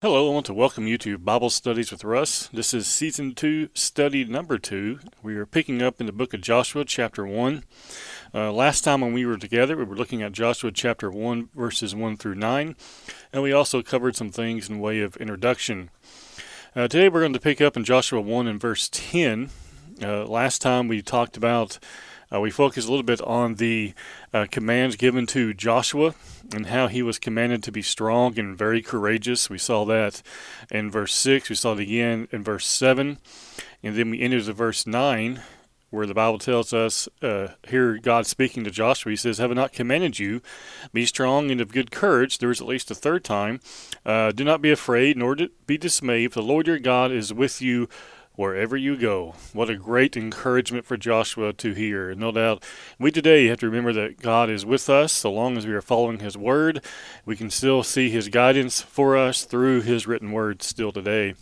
Hello, I want to welcome you to Bible Studies with Russ. This is season two, study number two. We are picking up in the book of Joshua, chapter one. Uh, last time when we were together, we were looking at Joshua chapter one, verses one through nine, and we also covered some things in way of introduction. Uh, today we're going to pick up in Joshua one and verse ten. Uh, last time we talked about uh, we focus a little bit on the uh, commands given to Joshua and how he was commanded to be strong and very courageous. We saw that in verse 6. We saw it again in verse 7. And then we enter to verse 9, where the Bible tells us, uh, here God speaking to Joshua, he says, Have I not commanded you? Be strong and of good courage. There is at least a third time. Uh, do not be afraid, nor be dismayed, for the Lord your God is with you wherever you go. What a great encouragement for Joshua to hear. No doubt, we today have to remember that God is with us so long as we are following His Word. We can still see His guidance for us through His written Word still today.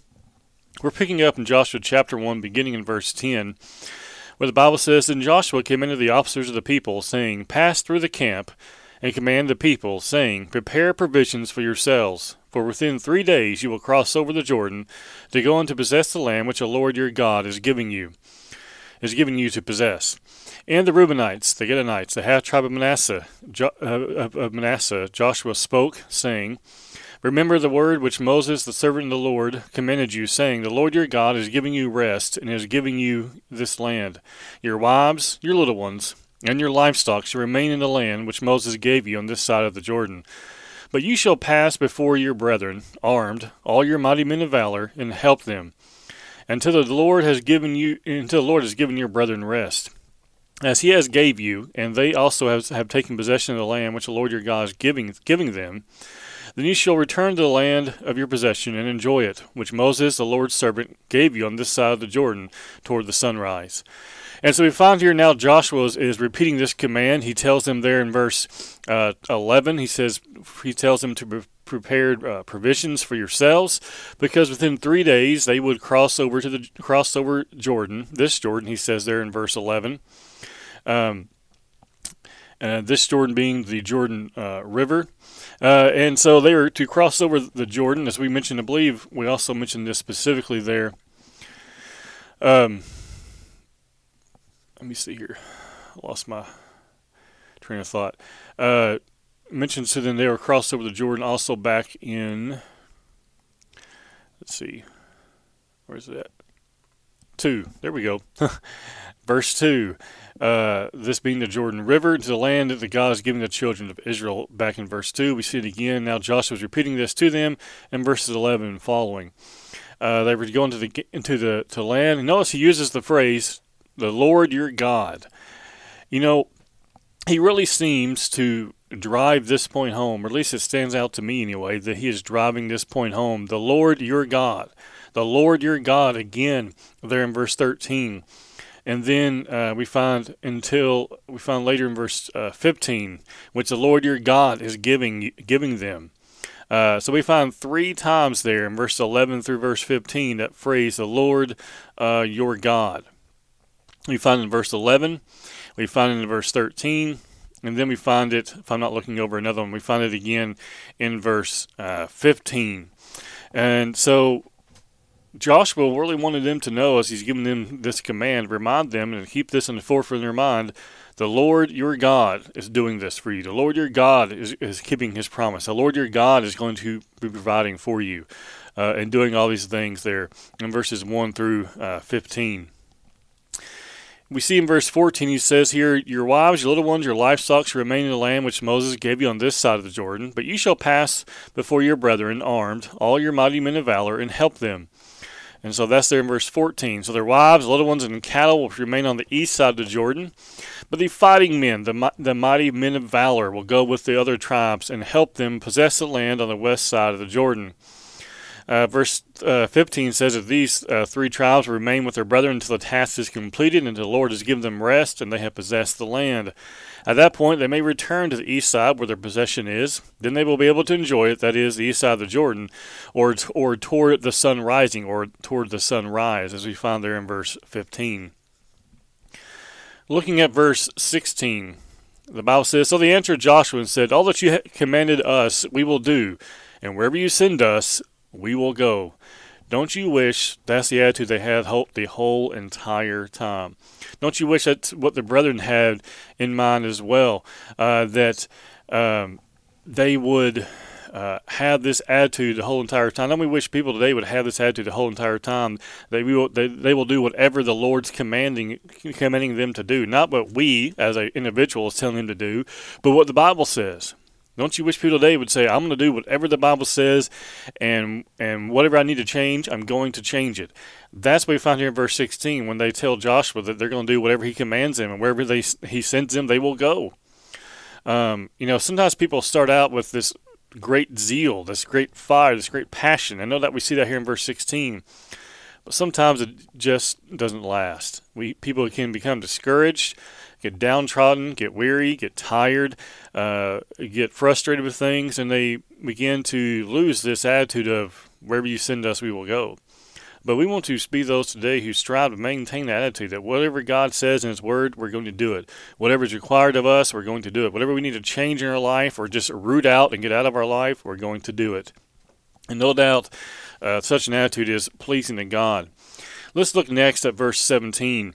We're picking up in Joshua chapter 1, beginning in verse 10, where the Bible says, Then Joshua came into the officers of the people, saying, Pass through the camp and command the people, saying, Prepare provisions for yourselves for within three days you will cross over the Jordan to go and to possess the land which the Lord your God is giving you, is giving you to possess. And the Reubenites, the Gadites, the half tribe of Manasseh, jo- uh, of Manasseh, Joshua spoke, saying, Remember the word which Moses, the servant of the Lord, commanded you, saying, The Lord your God is giving you rest, and is giving you this land. Your wives, your little ones, and your livestock shall remain in the land which Moses gave you on this side of the Jordan. But you shall pass before your brethren, armed, all your mighty men of valor, and help them, until the Lord has given you until the Lord has given your brethren rest. As he has gave you, and they also have, have taken possession of the land which the Lord your God is giving giving them, then you shall return to the land of your possession and enjoy it, which Moses, the Lord's servant, gave you on this side of the Jordan toward the sunrise. And so we find here now Joshua is, is repeating this command. He tells them there in verse uh, 11, he says, he tells them to be prepared uh, provisions for yourselves because within three days they would cross over to the cross over Jordan. This Jordan, he says there in verse 11. Um, uh, this Jordan being the Jordan uh, River. Uh, and so they were to cross over the Jordan, as we mentioned, I believe we also mentioned this specifically there. Um, let me see here. lost my train of thought. Uh, mentioned so then they were crossed over the Jordan also back in. Let's see, where's that? Two. There we go. Verse two. Uh, this being the Jordan River to the land that the God is giving the children of Israel. Back in verse two, we see it again. Now Joshua is repeating this to them in verses eleven and following. Uh, they were going to the into the to land. And notice he uses the phrase the Lord your God. You know, he really seems to drive this point home, or at least it stands out to me anyway, that he is driving this point home. The Lord your God. The Lord your God, again, there in verse 13. And then uh, we find until we find later in verse uh, 15, which the Lord your God is giving giving them. Uh, so we find three times there in verse 11 through verse 15 that phrase, the Lord uh, your God. We find it in verse 11, we find it in verse 13, and then we find it, if I'm not looking over another one, we find it again in verse uh, 15. And so Joshua really wanted them to know as he's giving them this command, remind them and keep this in the forefront of their mind. The Lord your God is doing this for you. The Lord your God is, is keeping his promise. The Lord your God is going to be providing for you uh, and doing all these things there in verses 1 through uh, 15 we see in verse 14, he says here, Your wives, your little ones, your livestock shall remain in the land which Moses gave you on this side of the Jordan, but you shall pass before your brethren armed, all your mighty men of valor, and help them. And so that's there in verse 14. So their wives, little ones, and cattle will remain on the east side of the Jordan. But the fighting men, the, the mighty men of valor, will go with the other tribes and help them possess the land on the west side of the Jordan. Uh, verse uh, 15 says that these uh, three tribes remain with their brethren until the task is completed and the Lord has given them rest and they have possessed the land. At that point, they may return to the east side where their possession is. Then they will be able to enjoy it, that is, the east side of the Jordan, or, or toward the sun rising, or toward the sunrise, as we find there in verse 15. Looking at verse 16, the Bible says, So they answered Joshua and said, All that you commanded us we will do, and wherever you send us, we will go. Don't you wish that's the attitude they had the whole entire time? Don't you wish that's what the brethren had in mind as well? Uh, that um, they would uh, have this attitude the whole entire time. Don't we wish people today would have this attitude the whole entire time? They will they, they will do whatever the Lord's commanding commanding them to do, not what we as an individual is telling them to do, but what the Bible says. Don't you wish people today would say, "I'm going to do whatever the Bible says, and and whatever I need to change, I'm going to change it." That's what we find here in verse 16 when they tell Joshua that they're going to do whatever he commands them, and wherever they he sends them, they will go. Um, you know, sometimes people start out with this great zeal, this great fire, this great passion. I know that we see that here in verse 16, but sometimes it just doesn't last. We people can become discouraged get downtrodden, get weary, get tired, uh, get frustrated with things, and they begin to lose this attitude of wherever you send us, we will go. But we want to be those today who strive to maintain that attitude that whatever God says in His Word, we're going to do it. Whatever is required of us, we're going to do it. Whatever we need to change in our life or just root out and get out of our life, we're going to do it. And no doubt, uh, such an attitude is pleasing to God. Let's look next at verse 17.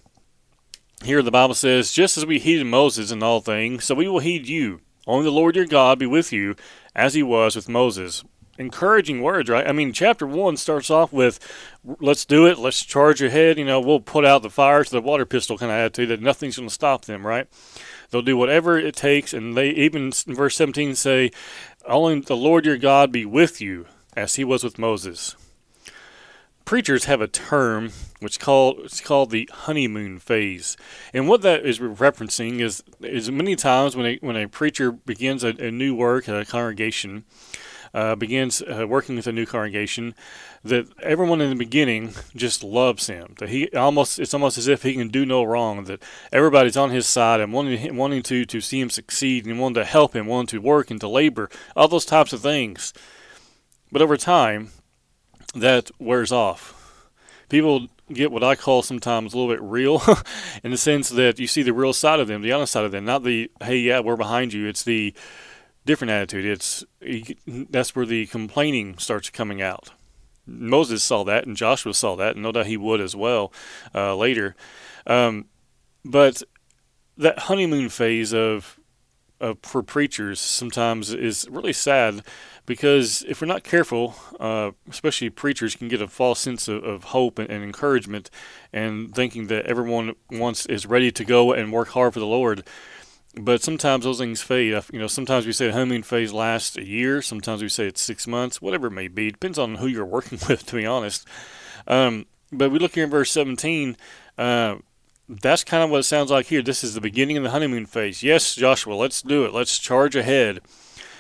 Here the Bible says, Just as we heeded Moses in all things, so we will heed you. Only the Lord your God be with you, as he was with Moses. Encouraging words, right? I mean, chapter 1 starts off with, let's do it, let's charge ahead, you know, we'll put out the fires, the water pistol kind of attitude that nothing's going to stop them, right? They'll do whatever it takes, and they even in verse 17 say, Only the Lord your God be with you, as he was with Moses preachers have a term which called it's called the honeymoon phase, and what that is referencing is is many times when a when a preacher begins a, a new work at a congregation, uh, begins uh, working with a new congregation, that everyone in the beginning just loves him. That he almost it's almost as if he can do no wrong. That everybody's on his side and wanting wanting to to see him succeed and wanting to help him, wanting to work and to labor, all those types of things. But over time, that wears off. People get what I call sometimes a little bit real in the sense that you see the real side of them, the honest side of them, not the, hey, yeah, we're behind you. It's the different attitude. It's That's where the complaining starts coming out. Moses saw that, and Joshua saw that, and no doubt he would as well uh, later. Um, but that honeymoon phase of, of for preachers sometimes is really sad because if we're not careful, uh, especially preachers can get a false sense of, of hope and, and, encouragement, and thinking that everyone wants is ready to go and work hard for the Lord. But sometimes those things fade. You know, sometimes we say the honeymoon phase lasts a year. Sometimes we say it's six months. Whatever it may be, it depends on who you're working with. To be honest, um, but we look here in verse 17. Uh, that's kind of what it sounds like here. This is the beginning of the honeymoon phase. Yes, Joshua, let's do it. Let's charge ahead.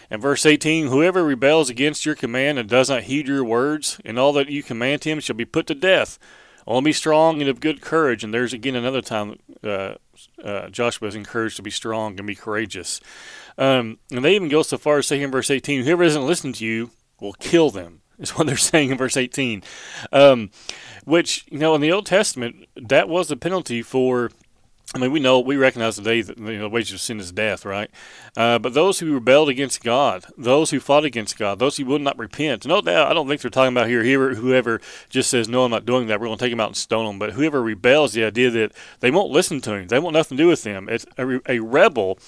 And verse 18 Whoever rebels against your command and does not heed your words, and all that you command him shall be put to death. Only be strong and of good courage. And there's again another time uh, uh, Joshua is encouraged to be strong and be courageous. Um, and they even go so far as saying in verse 18 Whoever doesn't listen to you will kill them, is what they're saying in verse 18. Um, which, you know, in the Old Testament, that was the penalty for I mean, we know, we recognize today that you know, the wages of sin is death, right? Uh, but those who rebelled against God, those who fought against God, those who would not repent, no doubt, I don't think they're talking about here, here whoever just says, no, I'm not doing that, we're going to take him out and stone him. But whoever rebels, the idea that they won't listen to him, they want nothing to do with them. It's a, a rebel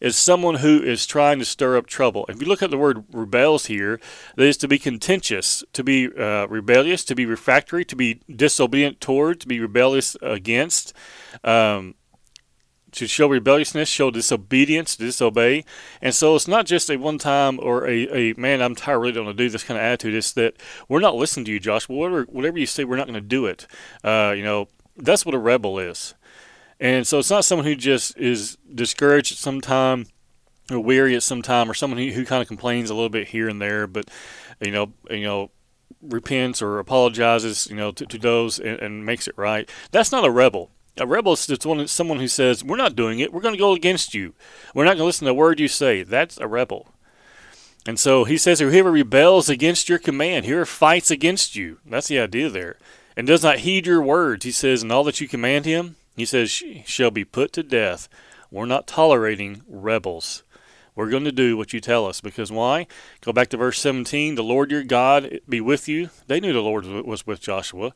is someone who is trying to stir up trouble. If you look at the word rebels here, that is to be contentious, to be uh, rebellious, to be refractory, to be disobedient toward, to be rebellious against. Um, to show rebelliousness, show disobedience, disobey. And so it's not just a one time or a, a man, I'm tired, really don't want to do this kind of attitude. It's that we're not listening to you, Josh. Whatever, whatever you say, we're not going to do it. Uh, you know, that's what a rebel is. And so it's not someone who just is discouraged at some time or weary at some time or someone who, who kind of complains a little bit here and there, but, you know, you know, repents or apologizes, you know, to, to those and, and makes it right. That's not a rebel. A rebel is one, someone who says, We're not doing it. We're going to go against you. We're not going to listen to a word you say. That's a rebel. And so he says, Whoever rebels against your command, whoever fights against you. That's the idea there. And does not heed your words. He says, And all that you command him, he says, shall be put to death. We're not tolerating rebels. We're going to do what you tell us. Because why? Go back to verse 17. The Lord your God be with you. They knew the Lord was with Joshua,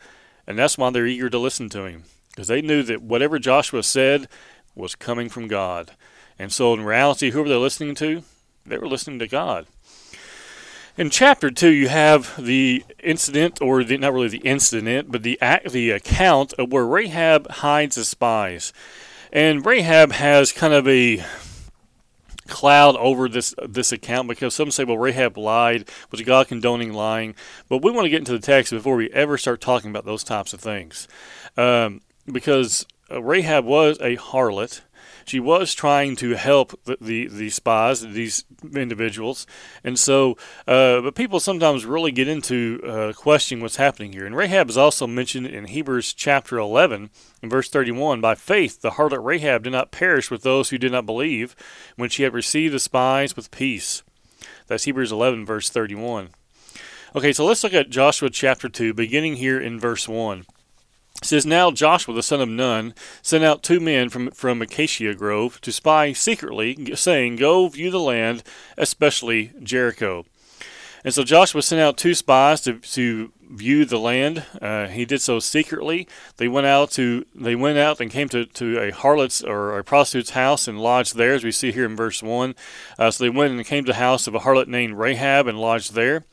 and that's why they're eager to listen to him. Because they knew that whatever Joshua said was coming from God. And so in reality, who were they listening to? They were listening to God. In chapter two, you have the incident, or the, not really the incident, but the the account of where Rahab hides the spies, and Rahab has kind of a cloud over this this account because some say, well, Rahab lied. Was God condoning lying? But we want to get into the text before we ever start talking about those types of things, um, because Rahab was a harlot she was trying to help the, the, the spies, these individuals. And so, uh, but people sometimes really get into uh, questioning what's happening here. And Rahab is also mentioned in Hebrews chapter 11, in verse 31. By faith, the harlot Rahab did not perish with those who did not believe when she had received the spies with peace. That's Hebrews 11, verse 31. Okay, so let's look at Joshua chapter 2, beginning here in verse 1. It says, Now Joshua the son of Nun sent out two men from, from Acacia Grove to spy secretly, saying, Go view the land, especially Jericho. And so Joshua sent out two spies to, to view the land. Uh, he did so secretly. They went out to they went out and came to, to a harlot's or a prostitute's house and lodged there, as we see here in verse one. Uh, so they went and came to the house of a harlot named Rahab and lodged there.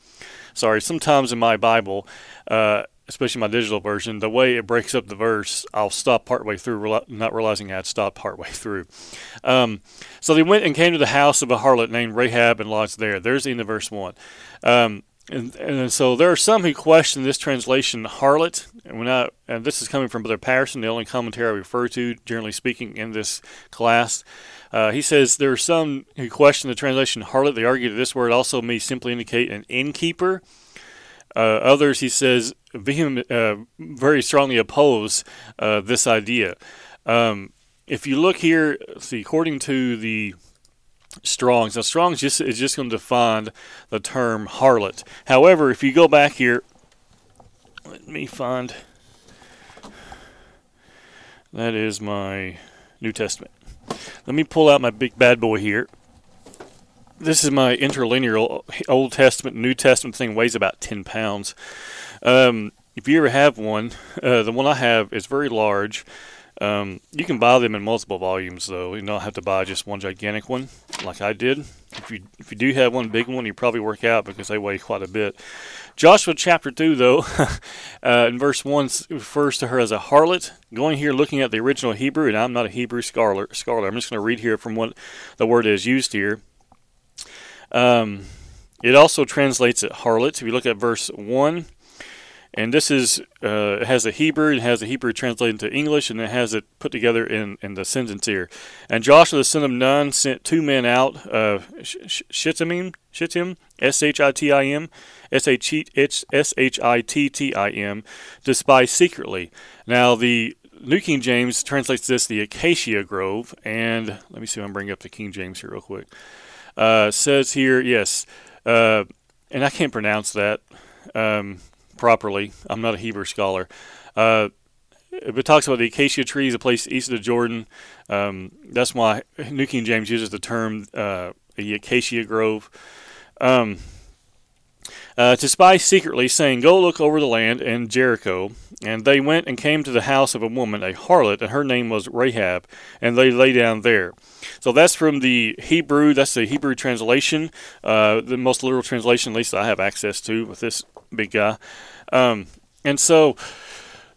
Sorry, sometimes in my Bible, uh, especially my digital version, the way it breaks up the verse, I'll stop partway through, not realizing I had stopped partway through. Um, so they went and came to the house of a harlot named Rahab and lodged there. There's the end of verse 1. Um, and, and, so there are some who question this translation harlot. And, when I, and this is coming from Brother Patterson, the only commentary I refer to, generally speaking, in this class. Uh, he says there are some who question the translation harlot. They argue that this word also may simply indicate an innkeeper uh, others, he says, vehement, uh, very strongly oppose uh, this idea. Um, if you look here, see, according to the Strong's, now Strong's just is just going to define the term harlot. However, if you go back here, let me find. That is my New Testament. Let me pull out my big bad boy here this is my interlinear Old Testament, New Testament thing. Weighs about ten pounds. Um, if you ever have one, uh, the one I have is very large. Um, you can buy them in multiple volumes, though. You don't have to buy just one gigantic one, like I did. If you if you do have one big one, you probably work out because they weigh quite a bit. Joshua chapter two, though, uh, in verse one refers to her as a harlot. Going here, looking at the original Hebrew, and I'm not a Hebrew scholar. Scholar, I'm just going to read here from what the word is used here. Um, it also translates at harlot. If you look at verse 1, and this is uh, it has a Hebrew, it has a Hebrew translated into English, and it has it put together in, in the sentence here. And Joshua the son of Nun sent two men out, uh, Shittim, Shittim, S H I T I M, S H I T T I M, to spy secretly. Now the New King James translates this the acacia grove, and let me see if I can bring up the King James here real quick. Uh, says here, yes, uh, and I can't pronounce that um, properly. I'm not a Hebrew scholar. Uh, it talks about the acacia trees, a place east of the Jordan. Um, that's why New King James uses the term uh, the acacia grove. Um, uh, to spy secretly, saying, Go look over the land and Jericho. And they went and came to the house of a woman, a harlot, and her name was Rahab, and they lay down there. So that's from the Hebrew, that's the Hebrew translation, uh, the most literal translation, at least I have access to with this big guy. Um, and so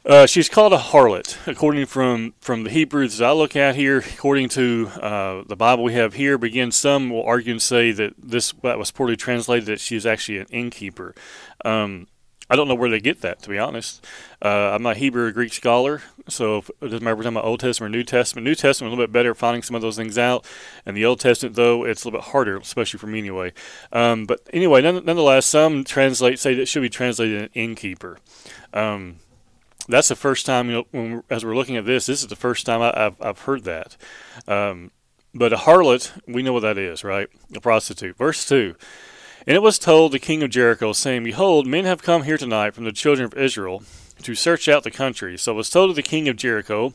uh, she's called a harlot, according from from the Hebrews I look at here. According to uh, the Bible we have here, begin some will argue and say that this that was poorly translated that she is actually an innkeeper. Um, I don't know where they get that, to be honest. Uh, I'm not a Hebrew or Greek scholar, so it doesn't matter if we're talking about Old Testament or New Testament. New Testament a little bit better at finding some of those things out, and the Old Testament, though, it's a little bit harder, especially for me anyway. Um, but anyway, nonetheless, some translate say that should be translated an innkeeper. Um, that's the first time, you know, when, as we're looking at this, this is the first time I, have I've heard that. Um, but a harlot, we know what that is, right? A prostitute. Verse 2 And it was told the king of Jericho, saying, Behold, men have come here tonight from the children of Israel to search out the country. So it was told to the king of Jericho,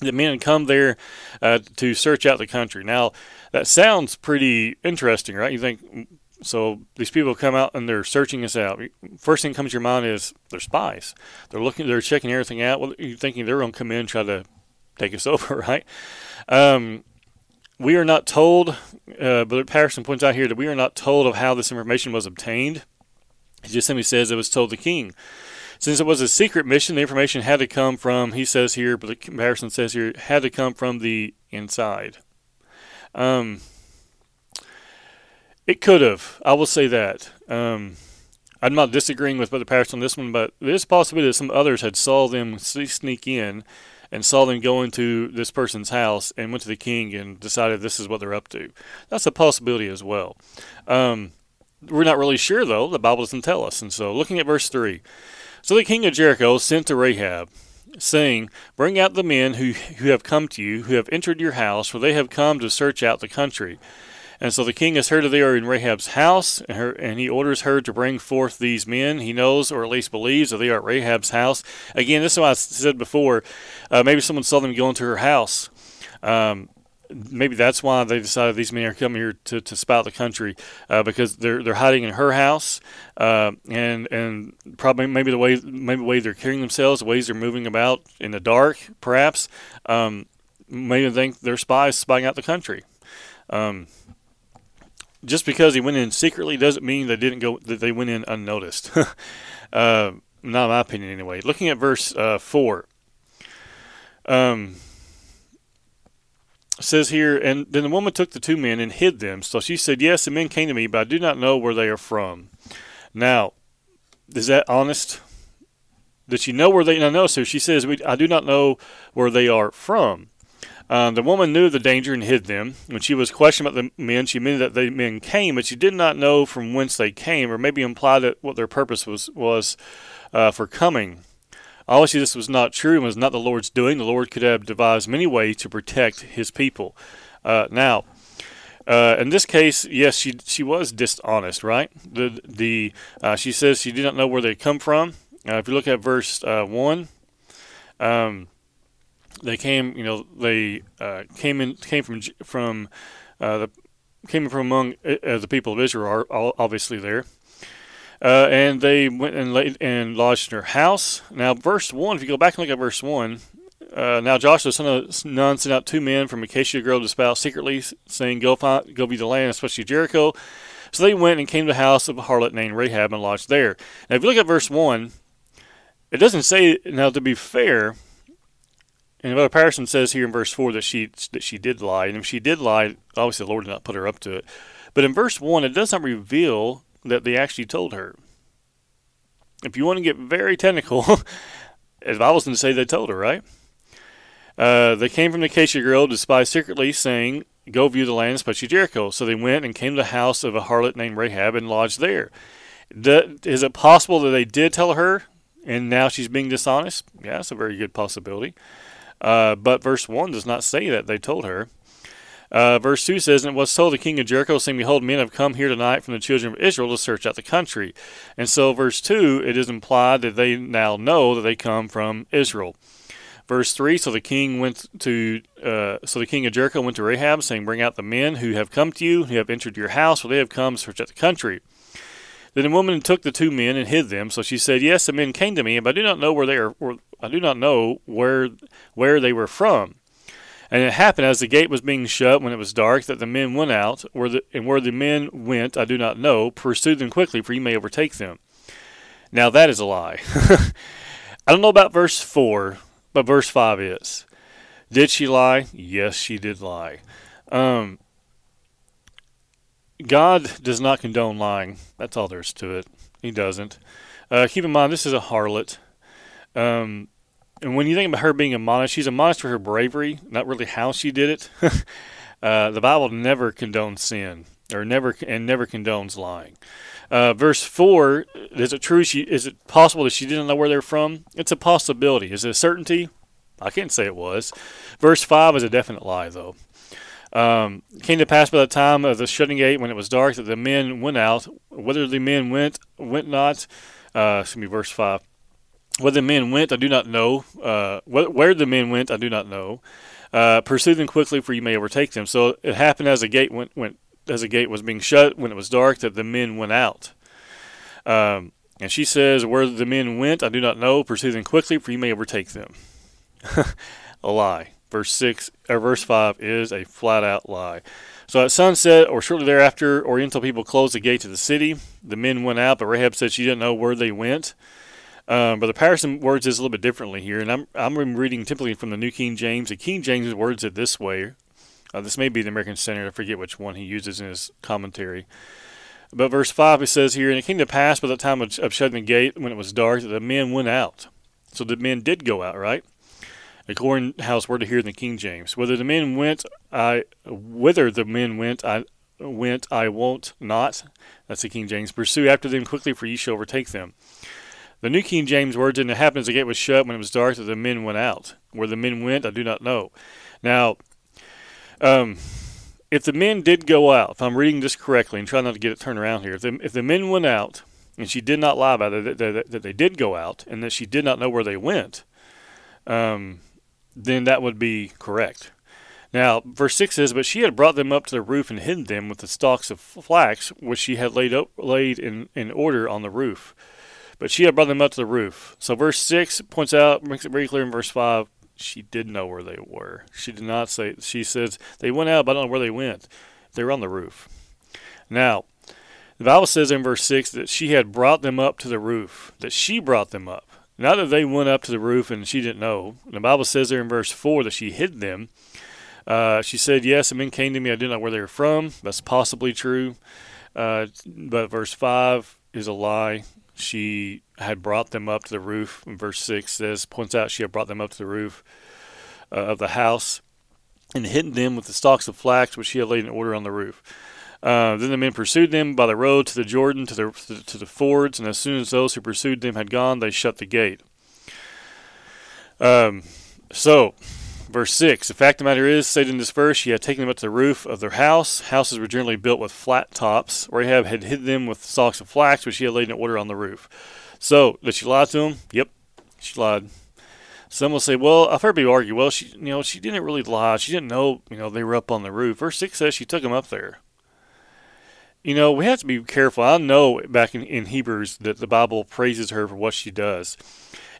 that men had come there uh, to search out the country. Now, that sounds pretty interesting, right? You think so? These people come out and they're searching us out. First thing comes to your mind is they're spies. They're looking, they're checking everything out. Well, you're thinking they're going to come in and try to take us over, right? Um, we are not told, uh, but Patterson points out here that we are not told of how this information was obtained. He just simply says it was told the king. Since it was a secret mission, the information had to come from, he says here, but the comparison says here, had to come from the inside. Um, it could have. I will say that. Um, I'm not disagreeing with Brother Patterson on this one, but there's possibility that some others had saw them sneak in and saw them go into this person's house and went to the king and decided this is what they're up to. That's a possibility as well. Um, we're not really sure, though. The Bible doesn't tell us. And so, looking at verse 3 So the king of Jericho sent to Rahab, saying, Bring out the men who, who have come to you, who have entered your house, for they have come to search out the country. And so the king has heard that they are in Rahab's house, and, her, and he orders her to bring forth these men. He knows, or at least believes, that they are at Rahab's house. Again, this is what I said before. Uh, maybe someone saw them go into her house. Um, maybe that's why they decided these men are coming here to, to spout the country uh, because they're they're hiding in her house uh, and and probably maybe the way maybe the way they're carrying themselves, the ways they're moving about in the dark, perhaps. Um, maybe think they're spies spying out the country. Um, just because he went in secretly doesn't mean they didn't go that they went in unnoticed. uh, not my opinion anyway. Looking at verse uh, four, um, says here, and then the woman took the two men and hid them. So she said, "Yes, the men came to me, but I do not know where they are from." Now, is that honest? Did she know where they? No, no. So she says, "I do not know where they are from." Um, the woman knew the danger and hid them. When she was questioned about the men, she admitted that the men came, but she did not know from whence they came, or maybe implied that what their purpose was was uh, for coming. Obviously, this was not true and was not the Lord's doing. The Lord could have devised many ways to protect His people. Uh, now, uh, in this case, yes, she she was dishonest, right? The the uh, she says she did not know where they come from. Uh, if you look at verse uh, one, um, they came, you know, they uh, came in came from from uh, the came from among uh, the people of Israel, are obviously there. Uh, and they went and laid and lodged in her house. Now, verse one. If you go back and look at verse one, uh, now Joshua son of Nun sent out two men from Acacia Grove to spy secretly, saying, "Go find, go be the land, especially Jericho." So they went and came to the house of a harlot named Rahab and lodged there. Now, if you look at verse one, it doesn't say. Now, to be fair, and Brother Patterson says here in verse four that she that she did lie, and if she did lie, obviously the Lord did not put her up to it. But in verse one, it does not reveal that they actually told her. If you want to get very technical, the Bible's going to say they told her, right? Uh, they came from the Acacia Grove to spy secretly, saying, Go view the land, especially Jericho. So they went and came to the house of a harlot named Rahab and lodged there. Is it possible that they did tell her and now she's being dishonest? Yeah, that's a very good possibility. Uh, but verse 1 does not say that they told her. Uh, verse 2 says, And it was told the king of Jericho, saying, Behold, men have come here tonight from the children of Israel to search out the country. And so, verse 2, it is implied that they now know that they come from Israel. Verse 3 So the king went to, uh, so the king of Jericho went to Rahab, saying, Bring out the men who have come to you, who have entered your house, for they have come to search out the country. Then the woman took the two men and hid them. So she said, Yes, the men came to me, but I do not know where they are. I do not know where where they were from. And it happened as the gate was being shut when it was dark that the men went out, where the, and where the men went I do not know. Pursue them quickly, for you may overtake them. Now that is a lie. I don't know about verse four, but verse five is. Did she lie? Yes, she did lie. Um, God does not condone lying. That's all there is to it. He doesn't. Uh, keep in mind, this is a harlot. Um, and when you think about her being a admonished, she's a admonished for her bravery, not really how she did it. uh, the Bible never condones sin, or never and never condones lying. Uh, verse four: Is it true? She is it possible that she didn't know where they're from? It's a possibility. Is it a certainty? I can't say it was. Verse five is a definite lie, though. Um, came to pass by the time of the shutting gate when it was dark that the men went out. Whether the men went went not, uh, excuse me, verse five. Where the men went, I do not know. Uh, where the men went, I do not know. Uh, pursue them quickly, for you may overtake them. So it happened as a gate went, went as a gate was being shut when it was dark that the men went out. Um, and she says, Where the men went, I do not know. Pursue them quickly, for you may overtake them. a lie. Verse six or verse five is a flat out lie. So at sunset or shortly thereafter, Oriental people closed the gate to the city. The men went out, but Rahab said she didn't know where they went. Um, but the Patterson words is a little bit differently here, and I'm I'm reading typically from the New King James. The King James words it this way. Uh, this may be the American Standard. I forget which one he uses in his commentary. But verse five it says here, and it came to pass by the time of, of shutting the gate when it was dark that the men went out. So the men did go out, right? According how it's worded here in the King James. Whether the men went, I whither the men went, I went, I won't not. That's the King James. Pursue after them quickly, for ye shall overtake them. The New King James words, and it happened as the gate was shut when it was dark that the men went out. Where the men went, I do not know. Now, um, if the men did go out, if I'm reading this correctly and trying not to get it turned around here, if the, if the men went out and she did not lie about it, that, that, that, they did go out and that she did not know where they went, um, then that would be correct. Now, verse 6 says, But she had brought them up to the roof and hidden them with the stalks of flax, which she had laid, up, laid in, in order on the roof. But she had brought them up to the roof. So verse 6 points out, makes it very clear in verse 5, she did know where they were. She did not say, she says, they went out, but I don't know where they went. They were on the roof. Now, the Bible says in verse 6 that she had brought them up to the roof, that she brought them up. Not that they went up to the roof and she didn't know. The Bible says there in verse 4 that she hid them. Uh, she said, Yes, the men came to me. I didn't know where they were from. That's possibly true. Uh, but verse 5 is a lie she had brought them up to the roof. Verse 6 says, points out she had brought them up to the roof uh, of the house and hidden them with the stalks of flax which she had laid in order on the roof. Uh, then the men pursued them by the road to the Jordan, to the, to the fords, and as soon as those who pursued them had gone, they shut the gate. Um, so, Verse 6 The fact of the matter is, Satan dispersed, she had taken them up to the roof of their house. Houses were generally built with flat tops. Rahab had hid them with stalks of flax, which she had laid in order on the roof. So, did she lie to them? Yep, she lied. Some will say, well, I've heard people argue, well, she, you know, she didn't really lie. She didn't know, you know, they were up on the roof. Verse 6 says she took them up there. You know, we have to be careful. I know back in, in Hebrews that the Bible praises her for what she does.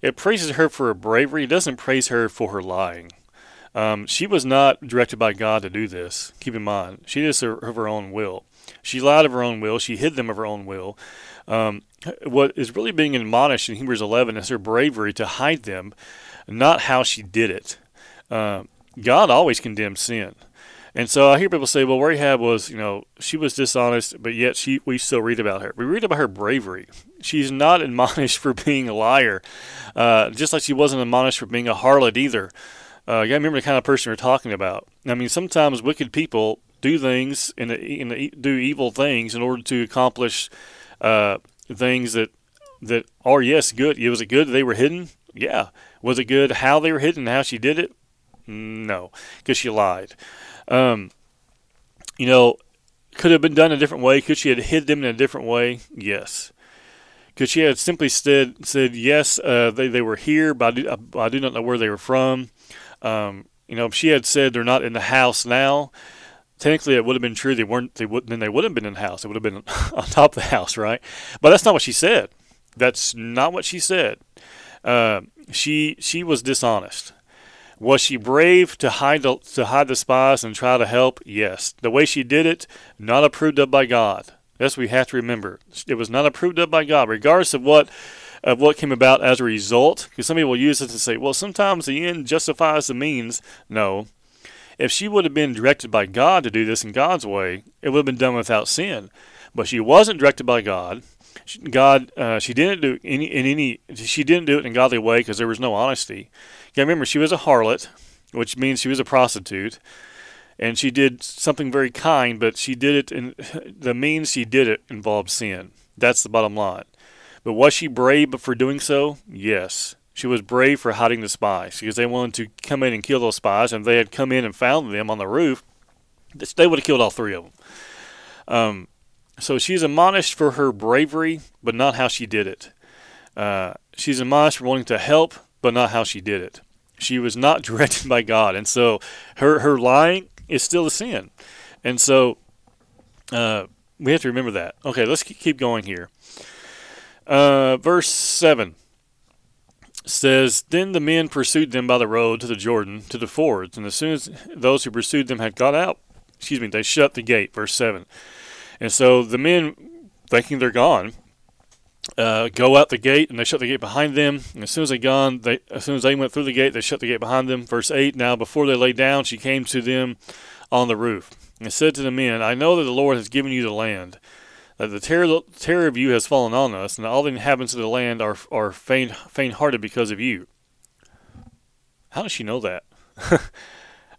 It praises her for her bravery. It doesn't praise her for her lying. Um, she was not directed by God to do this. Keep in mind, she did this of her own will. She lied of her own will. She hid them of her own will. Um, what is really being admonished in Hebrews 11 is her bravery to hide them, not how she did it. Uh, God always condemns sin. And so I hear people say, well, Rahab was, you know, she was dishonest, but yet she, we still read about her. We read about her bravery. She's not admonished for being a liar, uh, just like she wasn't admonished for being a harlot either. Uh, you got to remember the kind of person you're talking about. I mean, sometimes wicked people do things and, do evil things in order to accomplish uh, things that that are yes good. Was it good they were hidden? Yeah. Was it good how they were hidden? How she did it? No, because she lied. Um, you know, could have been done a different way. Could she have hid them in a different way? Yes. Could she have simply said said yes, uh, they they were here, but I do, I do not know where they were from. Um, you know, she had said they're not in the house now, technically it would have been true. They weren't. They would then they would have been in the house. It would have been on top of the house, right? But that's not what she said. That's not what she said. Uh, she she was dishonest. Was she brave to hide the, to hide the spies and try to help? Yes. The way she did it, not approved of by God. That's what we have to remember. It was not approved of by God, regardless of what of what came about as a result. Because some people use it to say, well, sometimes the end justifies the means. No. If she would have been directed by God to do this in God's way, it would have been done without sin. But she wasn't directed by God. God, uh, she didn't do any in any. She didn't do it in a godly way because there was no honesty. You remember, she was a harlot, which means she was a prostitute, and she did something very kind, but she did it in the means she did it involved sin. That's the bottom line. But was she brave for doing so? Yes. She was brave for hiding the spies because they wanted to come in and kill those spies, and they had come in and found them on the roof, they would have killed all three of them. Um, so she's admonished for her bravery, but not how she did it. Uh, she's admonished for wanting to help, but not how she did it. She was not directed by God, and so her her lying is still a sin. And so uh, we have to remember that. Okay, let's keep going here. Uh, verse seven says, Then the men pursued them by the road to the Jordan, to the fords, and as soon as those who pursued them had got out, excuse me, they shut the gate. Verse 7. And so the men, thinking they're gone, uh, go out the gate and they shut the gate behind them. And as soon as they gone, they as soon as they went through the gate, they shut the gate behind them. Verse eight. Now before they lay down, she came to them on the roof and said to the men, I know that the Lord has given you the land, that the terror, terror of you has fallen on us, and all the inhabitants of the land are are faint faint hearted because of you. How does she know that?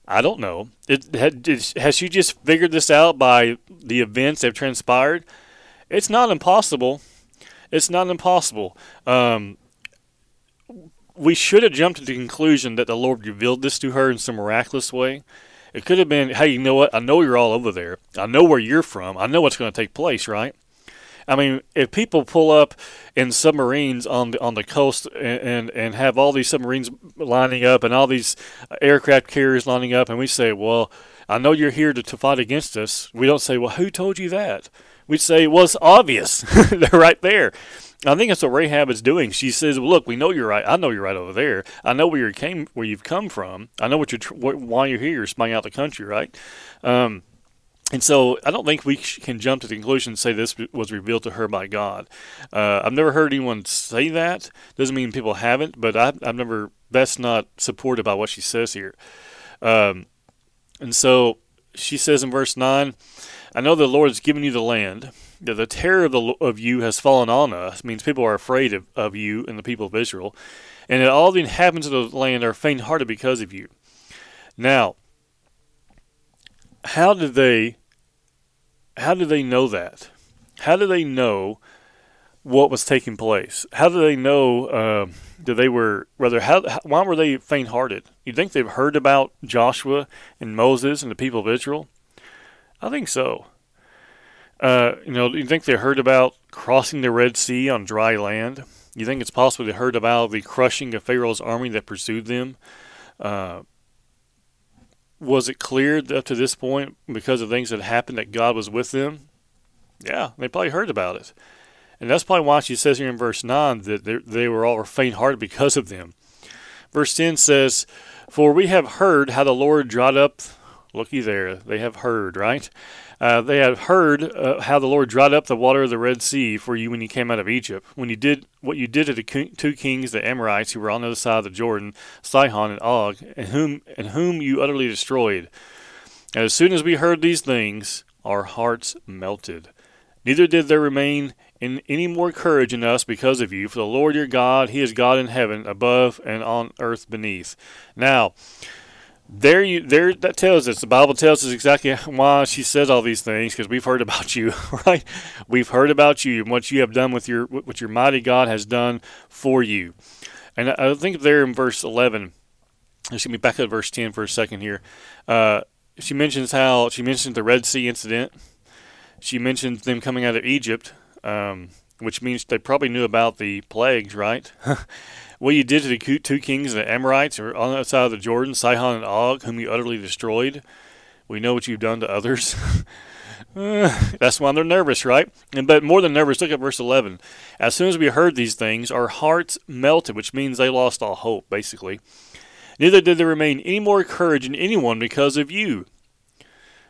I don't know. It, it, has she just figured this out by the events that have transpired? It's not impossible. It's not impossible. Um, we should have jumped to the conclusion that the Lord revealed this to her in some miraculous way. It could have been, hey, you know what? I know you're all over there. I know where you're from. I know what's going to take place, right? I mean, if people pull up in submarines on the on the coast and, and, and have all these submarines lining up and all these aircraft carriers lining up, and we say, "Well, I know you're here to, to fight against us," we don't say, "Well, who told you that?" We say, "Well, it's obvious. They're right there." I think that's what Rahab is doing. She says, well, "Look, we know you're right. I know you're right over there. I know where you came, where you've come from. I know what you're, why you're here. You're spying out the country, right?" Um, and so I don't think we can jump to the conclusion and say this was revealed to her by God. Uh, I've never heard anyone say that. Doesn't mean people haven't, but I've, I've never. That's not supported by what she says here. Um, and so she says in verse nine, "I know the Lord has given you the land. That the terror of, the, of you has fallen on us. Means people are afraid of, of you and the people of Israel, and that all the inhabitants of the land are faint-hearted because of you." Now how did they how did they know that? How did they know what was taking place? How did they know uh, that they were rather? How, why were they faint-hearted? You think they've heard about Joshua and Moses and the people of Israel? I think so. Uh, you know, you think they heard about crossing the Red Sea on dry land? You think it's possible they heard about the crushing of Pharaoh's army that pursued them? Uh, was it clear up to this point because of things that happened that God was with them? Yeah, they probably heard about it. And that's probably why she says here in verse 9 that they were all faint hearted because of them. Verse 10 says, For we have heard how the Lord dried up, looky there, they have heard, right? Uh, they have heard uh, how the Lord dried up the water of the Red Sea for you when you came out of Egypt, when you did what you did to the two kings, the Amorites, who were on the other side of the Jordan, Sihon and Og, and whom and whom you utterly destroyed. And as soon as we heard these things, our hearts melted. Neither did there remain in any more courage in us because of you. For the Lord your God, He is God in heaven above and on earth beneath. Now, there you there that tells us the bible tells us exactly why she says all these things because we've heard about you right? We've heard about you and what you have done with your what your mighty god has done for you. And i think there in verse 11 let me back to verse 10 for a second here uh, she mentions how she mentioned the red sea incident. She mentions them coming out of egypt um, which means they probably knew about the plagues right What you did to the two kings, of the Amorites, or on the side of the Jordan, Sihon and Og, whom you utterly destroyed. We know what you've done to others. that's why they're nervous, right? And but more than nervous, look at verse 11. As soon as we heard these things, our hearts melted, which means they lost all hope, basically. Neither did there remain any more courage in anyone because of you.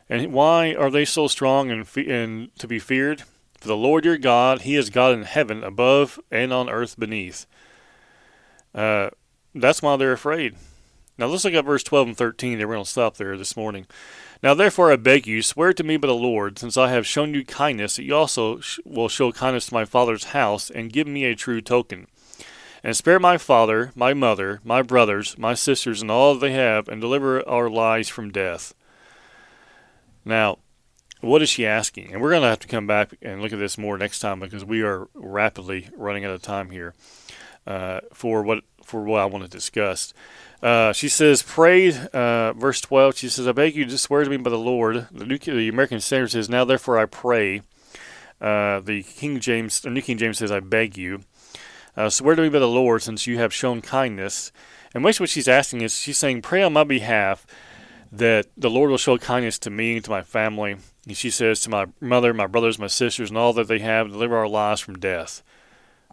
And why are they so strong and, fe- and to be feared? For the Lord your God, He is God in heaven above and on earth beneath. Uh, that's why they're afraid. Now let's look at verse 12 and 13. We're going to stop there this morning. Now therefore I beg you, swear to me by the Lord, since I have shown you kindness, that you also sh- will show kindness to my father's house, and give me a true token. And spare my father, my mother, my brothers, my sisters, and all they have, and deliver our lives from death. Now, what is she asking? And we're going to have to come back and look at this more next time because we are rapidly running out of time here uh, for what for what I want to discuss. Uh, she says, "Pray." Uh, verse twelve. She says, "I beg you to swear to me by the Lord." The New the American Standard says, "Now therefore I pray." Uh, the King James, the New King James says, "I beg you." Uh, swear to me by the Lord, since you have shown kindness. And basically, what she's asking is, she's saying, pray on my behalf that the Lord will show kindness to me and to my family. And she says to my mother, my brothers, my sisters, and all that they have, deliver our lives from death.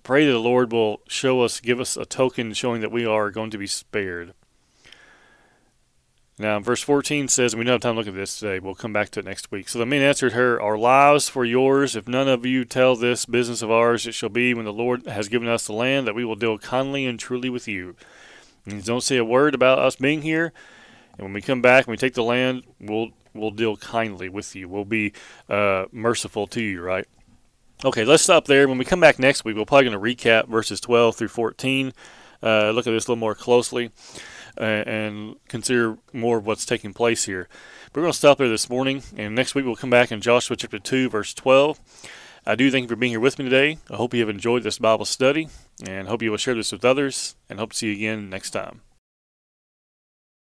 Pray that the Lord will show us, give us a token showing that we are going to be spared. Now, verse 14 says, and we don't have time to look at this today, we'll come back to it next week. So the men answered her, Our lives for yours. If none of you tell this business of ours, it shall be when the Lord has given us the land that we will deal kindly and truly with you. And don't say a word about us being here. And when we come back and we take the land, we'll we'll deal kindly with you. We'll be uh, merciful to you, right? Okay, let's stop there. When we come back next week, we're probably going to recap verses 12 through 14, uh, look at this a little more closely, uh, and consider more of what's taking place here. We're going to stop there this morning, and next week we'll come back in Joshua chapter 2, verse 12. I do thank you for being here with me today. I hope you have enjoyed this Bible study, and hope you will share this with others, and hope to see you again next time.